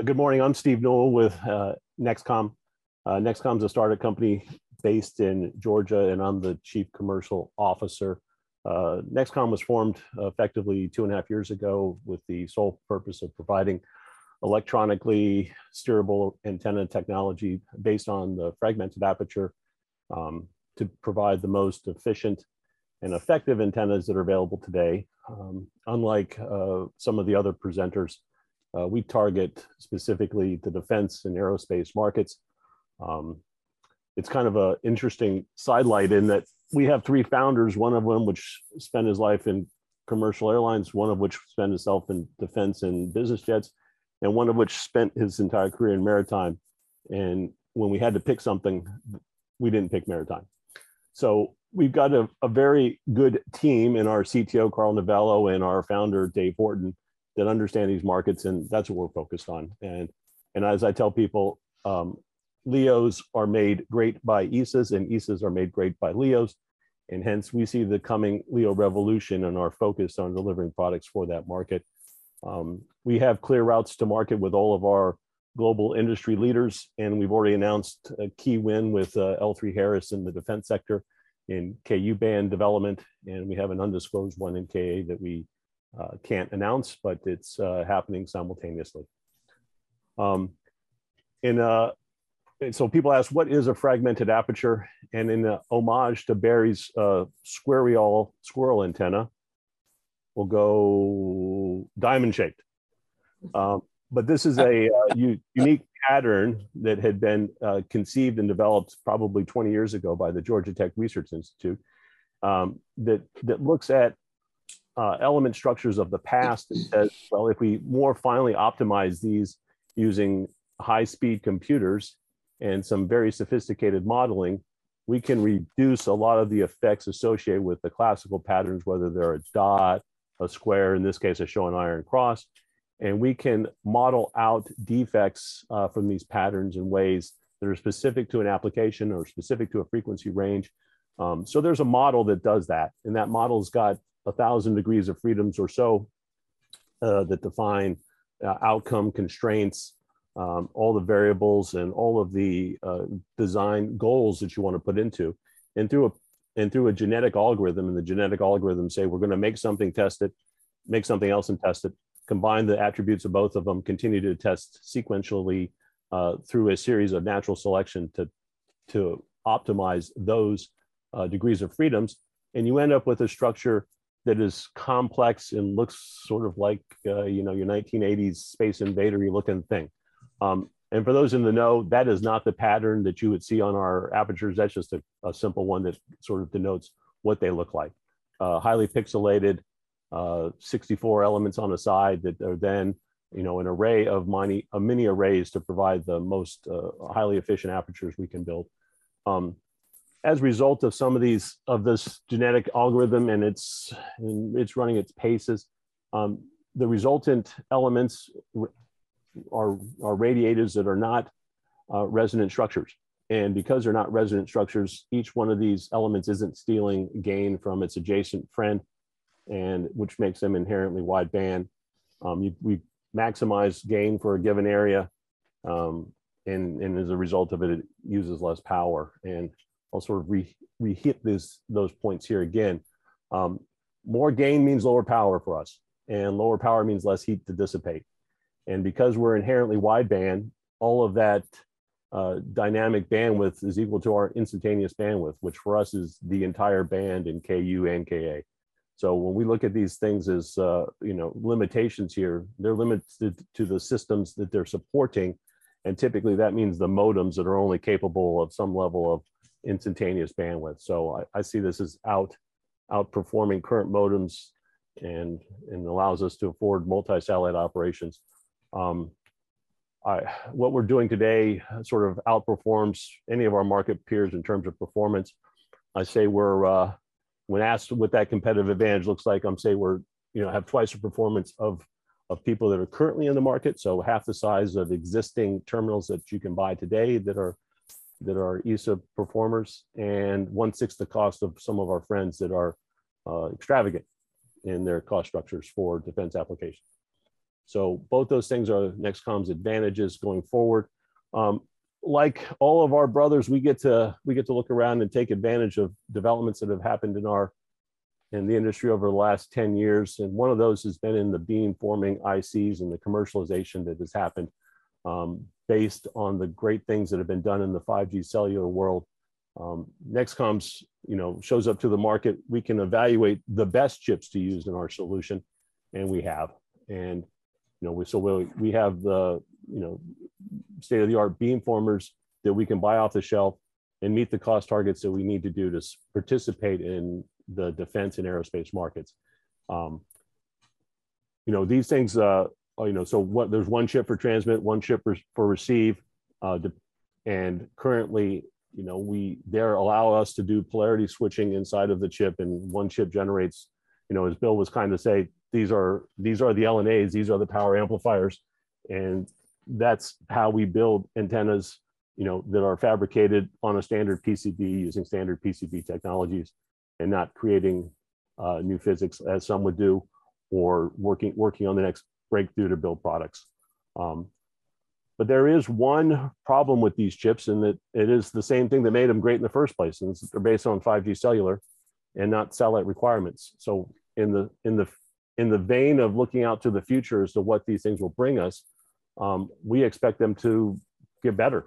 Uh, good morning. I'm Steve Newell with uh, NXTCOMM. Uh, NXTCOMM is a startup company based in Georgia, and I'm the chief commercial officer. Uh, NXTCOMM was formed effectively two and a half years ago with the sole purpose of providing electronically steerable antenna technology based on the fragmented aperture um, to provide the most efficient and effective antennas that are available today. Um, unlike uh, some of the other presenters, uh, we target specifically the defense and aerospace markets. Um, it's kind of an interesting sidelight in that we have three founders, one of them which spent his life in commercial airlines, one of which spent himself in defense and business jets, and one of which spent his entire career in maritime. And when we had to pick something, we didn't pick maritime. So we've got a, a very good team in our CTO, Carl Novello, and our founder, Dave Horton, that understand these markets, and that's what we're focused on. And and as I tell people, um, LEOs are made great by ESAs, and ESAs are made great by LEOs, and hence we see the coming LEO revolution and are focused on delivering products for that market. Um, we have clear routes to market with all of our global industry leaders, and we've already announced a key win with uh, L3 Harris in the defense sector in KU band development, and we have an undisclosed one in KA that we uh, can't announce, but it's uh, happening simultaneously. Um, in uh, so people ask, what is a fragmented aperture? And in a homage to Barry's uh, square squirrel antenna, we'll go diamond shaped. Um, but this is a uh, unique pattern that had been uh, conceived and developed probably 20 years ago by the Georgia Tech Research Institute um, that, that looks at uh, element structures of the past and says, well, if we more finely optimize these using high speed computers and some very sophisticated modeling, we can reduce a lot of the effects associated with the classical patterns, whether they're a dot, a square, in this case, a show an iron cross. And we can model out defects uh, from these patterns in ways that are specific to an application or specific to a frequency range. Um, so there's a model that does that. And that model's got a thousand degrees of freedoms or so uh, that define uh, outcome constraints, um, all the variables and all of the uh, design goals that you want to put into. And through a and through a genetic algorithm, and the genetic algorithm say we're going to make something, test it, make something else and test it, combine the attributes of both of them, continue to test sequentially uh, through a series of natural selection to to optimize those uh, degrees of freedoms, and you end up with a structure that is complex and looks sort of like uh, you know your 1980s space invader looking thing. Um, and for those in the know, that is not the pattern that you would see on our apertures. That's just a, a simple one that sort of denotes what they look like. Uh, highly pixelated, uh, 64 elements on the side that are then you know an array of mini, uh, arrays to provide the most uh, highly efficient apertures we can build. Um, as a result of some of these of this genetic algorithm and it's and it's running its paces um, the resultant elements are are radiators that are not uh, resonant structures and because they're not resonant structures each one of these elements isn't stealing gain from its adjacent friend and which makes them inherently wideband um, you, we maximize gain for a given area um, and, and as a result of it, it uses less power. And I'll sort of re, re-hit this, those points here again. Um, more gain means lower power for us, and lower power means less heat to dissipate. And because we're inherently wideband, all of that uh, dynamic bandwidth is equal to our instantaneous bandwidth, which for us is the entire band in KU and KA. So when we look at these things as uh, you know limitations here, they're limited to the systems that they're supporting, and typically that means the modems that are only capable of some level of instantaneous bandwidth. So I, I see this as out outperforming current modems and, and allows us to afford multi-satellite operations. Um, I, what we're doing today sort of outperforms any of our market peers in terms of performance. I say we're, uh, when asked what that competitive advantage looks like, I'm say we're, you know, have twice the performance of, of people that are currently in the market. So half the size of existing terminals that you can buy today that are that are ESA performers and one sixth the cost of some of our friends that are uh, extravagant in their cost structures for defense applications. So both those things are NXTCOMM's advantages going forward. Um, like all of our brothers, we get to we get to look around and take advantage of developments that have happened in our in the industry over the last 10 years. And one of those has been in the beam forming ICs and the commercialization that has happened um, based on the great things that have been done in the 5G cellular world. Um, NXTCOMM's, you know, shows up to the market. We can evaluate the best chips to use in our solution, and we have. And you know, we so we we have the you know state of the art beam formers that we can buy off the shelf and meet the cost targets that we need to do to participate in the defense and aerospace markets. Um, you know, these things, uh, you know, so what there's one chip for transmit, one chip for, for receive, uh, and currently, you know, we there allow us to do polarity switching inside of the chip, and one chip generates, you know, as Bill was kind of say, these are these are the LNAs, these are the power amplifiers, and that's how we build antennas, you know, that are fabricated on a standard PCB using standard PCB technologies and not creating uh, new physics as some would do or working working on the next breakthrough to build products. Um, but there is one problem with these chips and that it is the same thing that made them great in the first place. And they're based on 5G cellular and not satellite requirements. So in the in the in the vein of looking out to the future as to what these things will bring us, um, we expect them to get better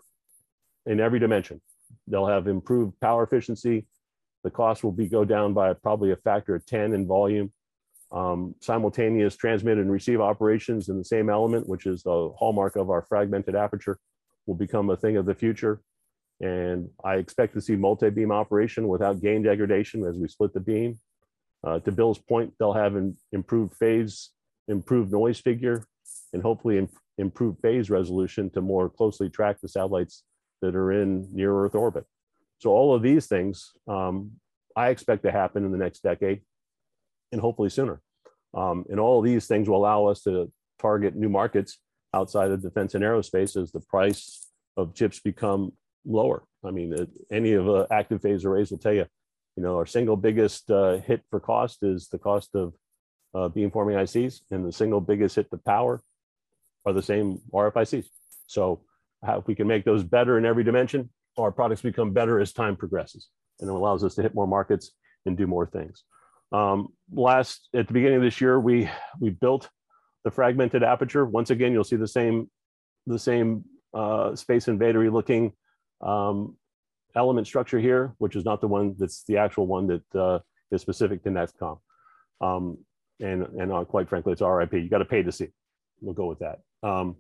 in every dimension. They'll have improved power efficiency, the cost will be go down by probably a factor of 10 in volume. Um, simultaneous transmit and receive operations in the same element, which is the hallmark of our fragmented aperture, will become a thing of the future. And I expect to see multi-beam operation without gain degradation as we split the beam. Uh, to Bill's point, they'll have an improved phase, improved noise figure, and hopefully improved phase resolution to more closely track the satellites that are in near Earth orbit. So all of these things um, I expect to happen in the next decade and hopefully sooner. Um, and all these things will allow us to target new markets outside of defense and aerospace as the price of chips become lower. I mean, any of the active phase arrays will tell you, you know, our single biggest uh, hit for cost is the cost of uh, beamforming ICs, and the single biggest hit to power are the same RFICs. So, how, if we can make those better in every dimension, our products become better as time progresses and it allows us to hit more markets and do more things. Um, last, at the beginning of this year, we, we built the fragmented aperture. Once again, you'll see the same, the same uh, space invadery looking um, element structure here, which is not the one that's the actual one that uh, is specific to NXTCOMM. Um, and and uh, quite frankly, it's RIP. You got to pay to see. We'll go with that. Um,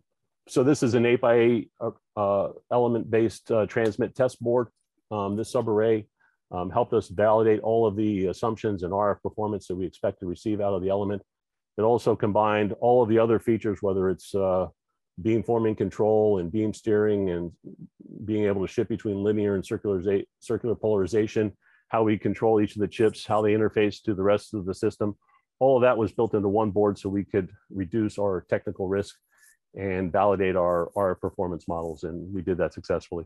so this is an 8 by 8 uh, uh, element based uh, transmit test board. Um, this subarray um, helped us validate all of the assumptions and RF performance that we expect to receive out of the element. It also combined all of the other features, whether it's uh, beam forming control and beam steering and being able to shift between linear and circular, circular polarization, how we control each of the chips, how they interface to the rest of the system. All of that was built into one board so we could reduce our technical risk and validate our, our performance models. And we did that successfully.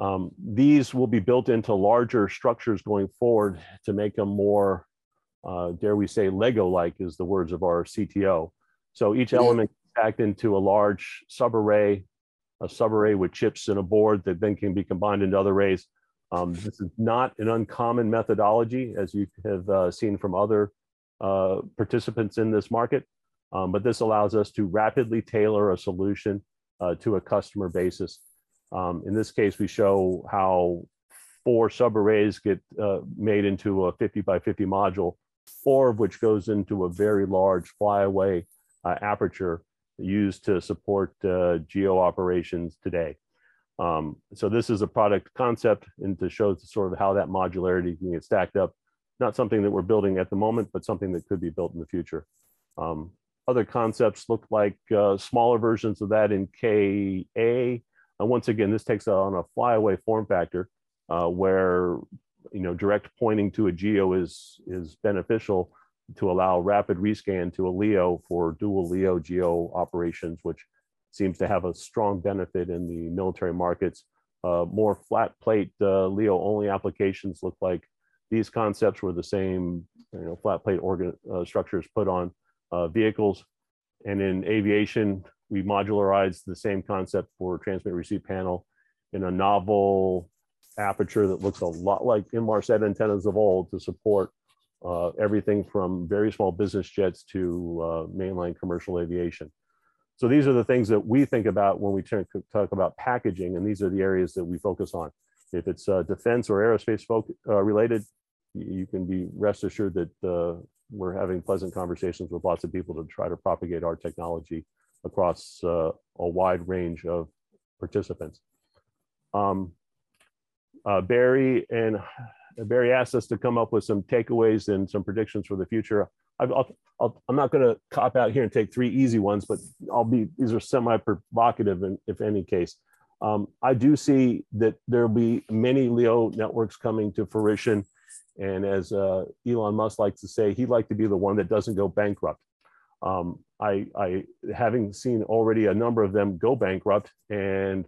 Um, these will be built into larger structures going forward to make them more, uh, dare we say, Lego-like is the words of our CTO. So each element packed into a large subarray, a subarray with chips and a board that then can be combined into other arrays. Um, this is not an uncommon methodology, as you have uh, seen from other uh, participants in this market. Um, but this allows us to rapidly tailor a solution uh, to a customer basis. Um, in this case, we show how four subarrays get uh, made into a 50 by 50 module, four of which goes into a very large flyaway uh, aperture used to support uh, geo operations today. Um, so this is a product concept and to show sort of how that modularity can get stacked up. Not something that we're building at the moment, but something that could be built in the future. Um, other concepts look like uh, smaller versions of that in KA. And once again, this takes on a flyaway form factor uh, where you know direct pointing to a geo is is beneficial to allow rapid rescan to a LEO for dual LEO geo operations, which seems to have a strong benefit in the military markets. Uh, more flat plate uh, LEO only applications look like these concepts were the same, you know, flat plate organ uh, structures put on uh, vehicles. and in aviation, we modularized the same concept for transmit receive panel in a novel aperture that looks a lot like Inmarsat antennas of old to support uh, everything from very small business jets to uh, mainline commercial aviation. So these are the things that we think about when we talk about packaging, and these are the areas that we focus on. If it's uh, defense or aerospace uh, related, you can be rest assured that uh, we're having pleasant conversations with lots of people to try to propagate our technology across uh, a wide range of participants. Um, uh, Barry and Barry asked us to come up with some takeaways and some predictions for the future. i am not going to cop out here and take three easy ones, but I'll be these are semi-provocative, in, if any case. Um, I do see that there'll be many LEO networks coming to fruition, and as uh, Elon Musk likes to say, he'd like to be the one that doesn't go bankrupt. Um, I, I, having seen already a number of them go bankrupt and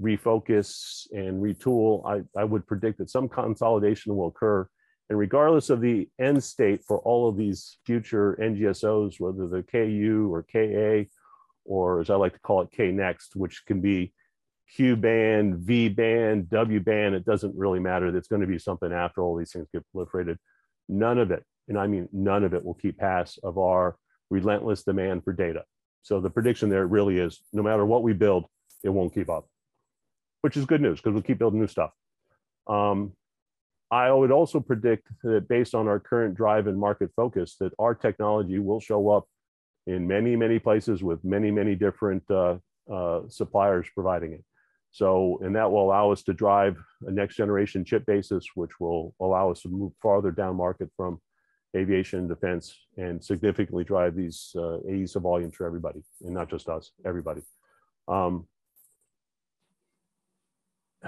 refocus and retool, I, I would predict that some consolidation will occur. And regardless of the end state for all of these future NGSOs, whether they're KU or KA, or as I like to call it, K next, which can be Q band, V band, W band, it doesn't really matter. It's going to be something after all these things get proliferated. None of it, and I mean none of it, will keep pass of our relentless demand for data. So the prediction there really is no matter what we build, it won't keep up, which is good news because we'll keep building new stuff. Um, I would also predict that based on our current drive and market focus, that our technology will show up in many, many places with many, many different uh, uh, suppliers providing it. So, and that will allow us to drive a next generation chip basis, which will allow us to move farther down market from aviation and defense and significantly drive these uh, AESA volumes for everybody and not just us, everybody. Um,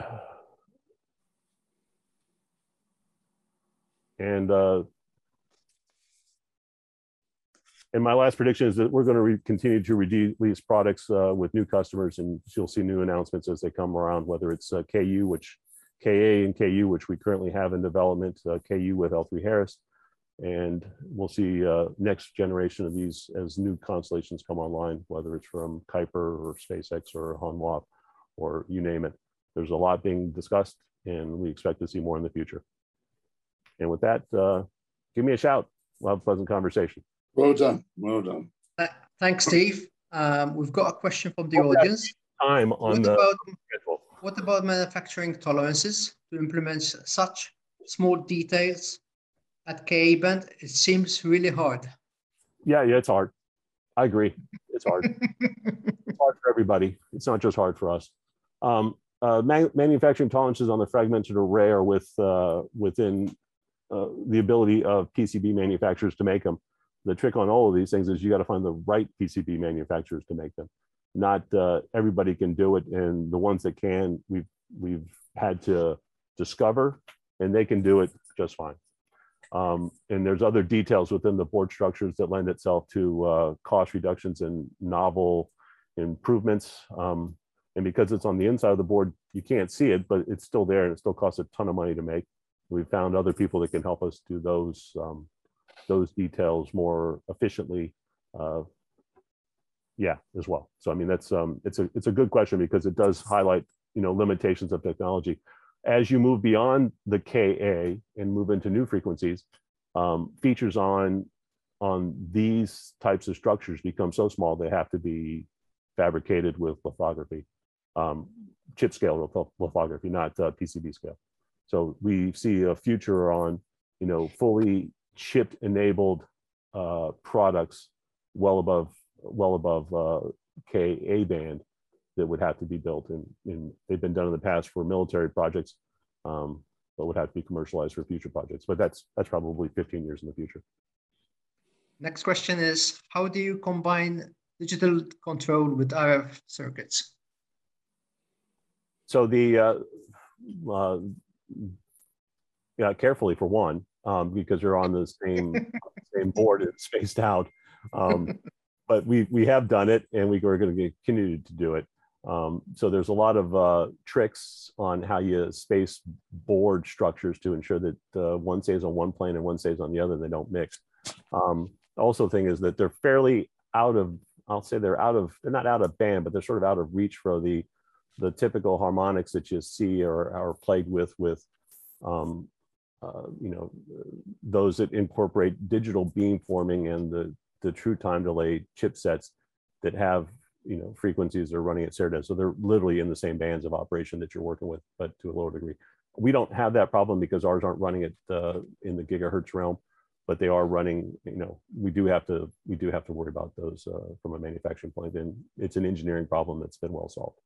and uh, and my last prediction is that we're going to continue to release products uh, with new customers, and you'll see new announcements as they come around. Whether it's uh, KU, which KA and KU, which we currently have in development, uh, KU with L3Harris, and we'll see uh, next generation of these as new constellations come online, whether it's from Kuiper or SpaceX or Hanwha or you name it. There's a lot being discussed and we expect to see more in the future. And with that, uh, give me a shout. We'll have a pleasant conversation. Well done. Well done. Thanks, Steve. Um, we've got a question from the audience. Time on what the about, schedule. What about manufacturing tolerances to implement such small details at K band, it seems really hard. Yeah, yeah, it's hard. I agree. It's hard. it's hard for everybody. It's not just hard for us. Um, uh, man manufacturing tolerances on the fragmented array are with uh, within uh, the ability of PCB manufacturers to make them. The trick on all of these things is you got to find the right PCB manufacturers to make them. Not uh, everybody can do it, and the ones that can, we've we've had to discover, and they can do it just fine. Um, and there's other details within the board structures that lend itself to uh, cost reductions and novel improvements. Um, and because it's on the inside of the board, you can't see it, but it's still there and it still costs a ton of money to make. We've found other people that can help us do those um, those details more efficiently. Uh, yeah, as well. So I mean, that's um, it's a it's a good question because it does highlight you know limitations of technology as you move beyond the Ka and move into new frequencies, um, features on on these types of structures become so small they have to be fabricated with lithography, um, chip scale lithography, not uh, PCB scale. So we see a future on you know fully chip enabled uh, products well above well above uh, Ka band that would have to be built and, and they've been done in the past for military projects um, but would have to be commercialized for future projects but that's that's probably 15 years in the future. Next question is how do you combine digital control with rf circuits? So the uh, uh, yeah carefully for one um, because you're on the same same board and spaced out um, but we we have done it and we are going to continue to do it um, so there's a lot of uh, tricks on how you space board structures to ensure that uh, one stays on one plane and one stays on the other. They don't mix. Um, also, thing is that they're fairly out of I'll say they're out of, they're not out of band, but they're sort of out of reach for the, the typical harmonics that you see or are played with, with, um, uh, you know, those that incorporate digital beamforming and the, the true time delay chipsets that have, you know, frequencies that are running at SERDES. So they're literally in the same bands of operation that you're working with, but to a lower degree. We don't have that problem because ours aren't running at, uh, in the gigahertz realm but they are running, you know, we do have to, we do have to worry about those uh, from a manufacturing point. And it's an engineering problem that's been well solved.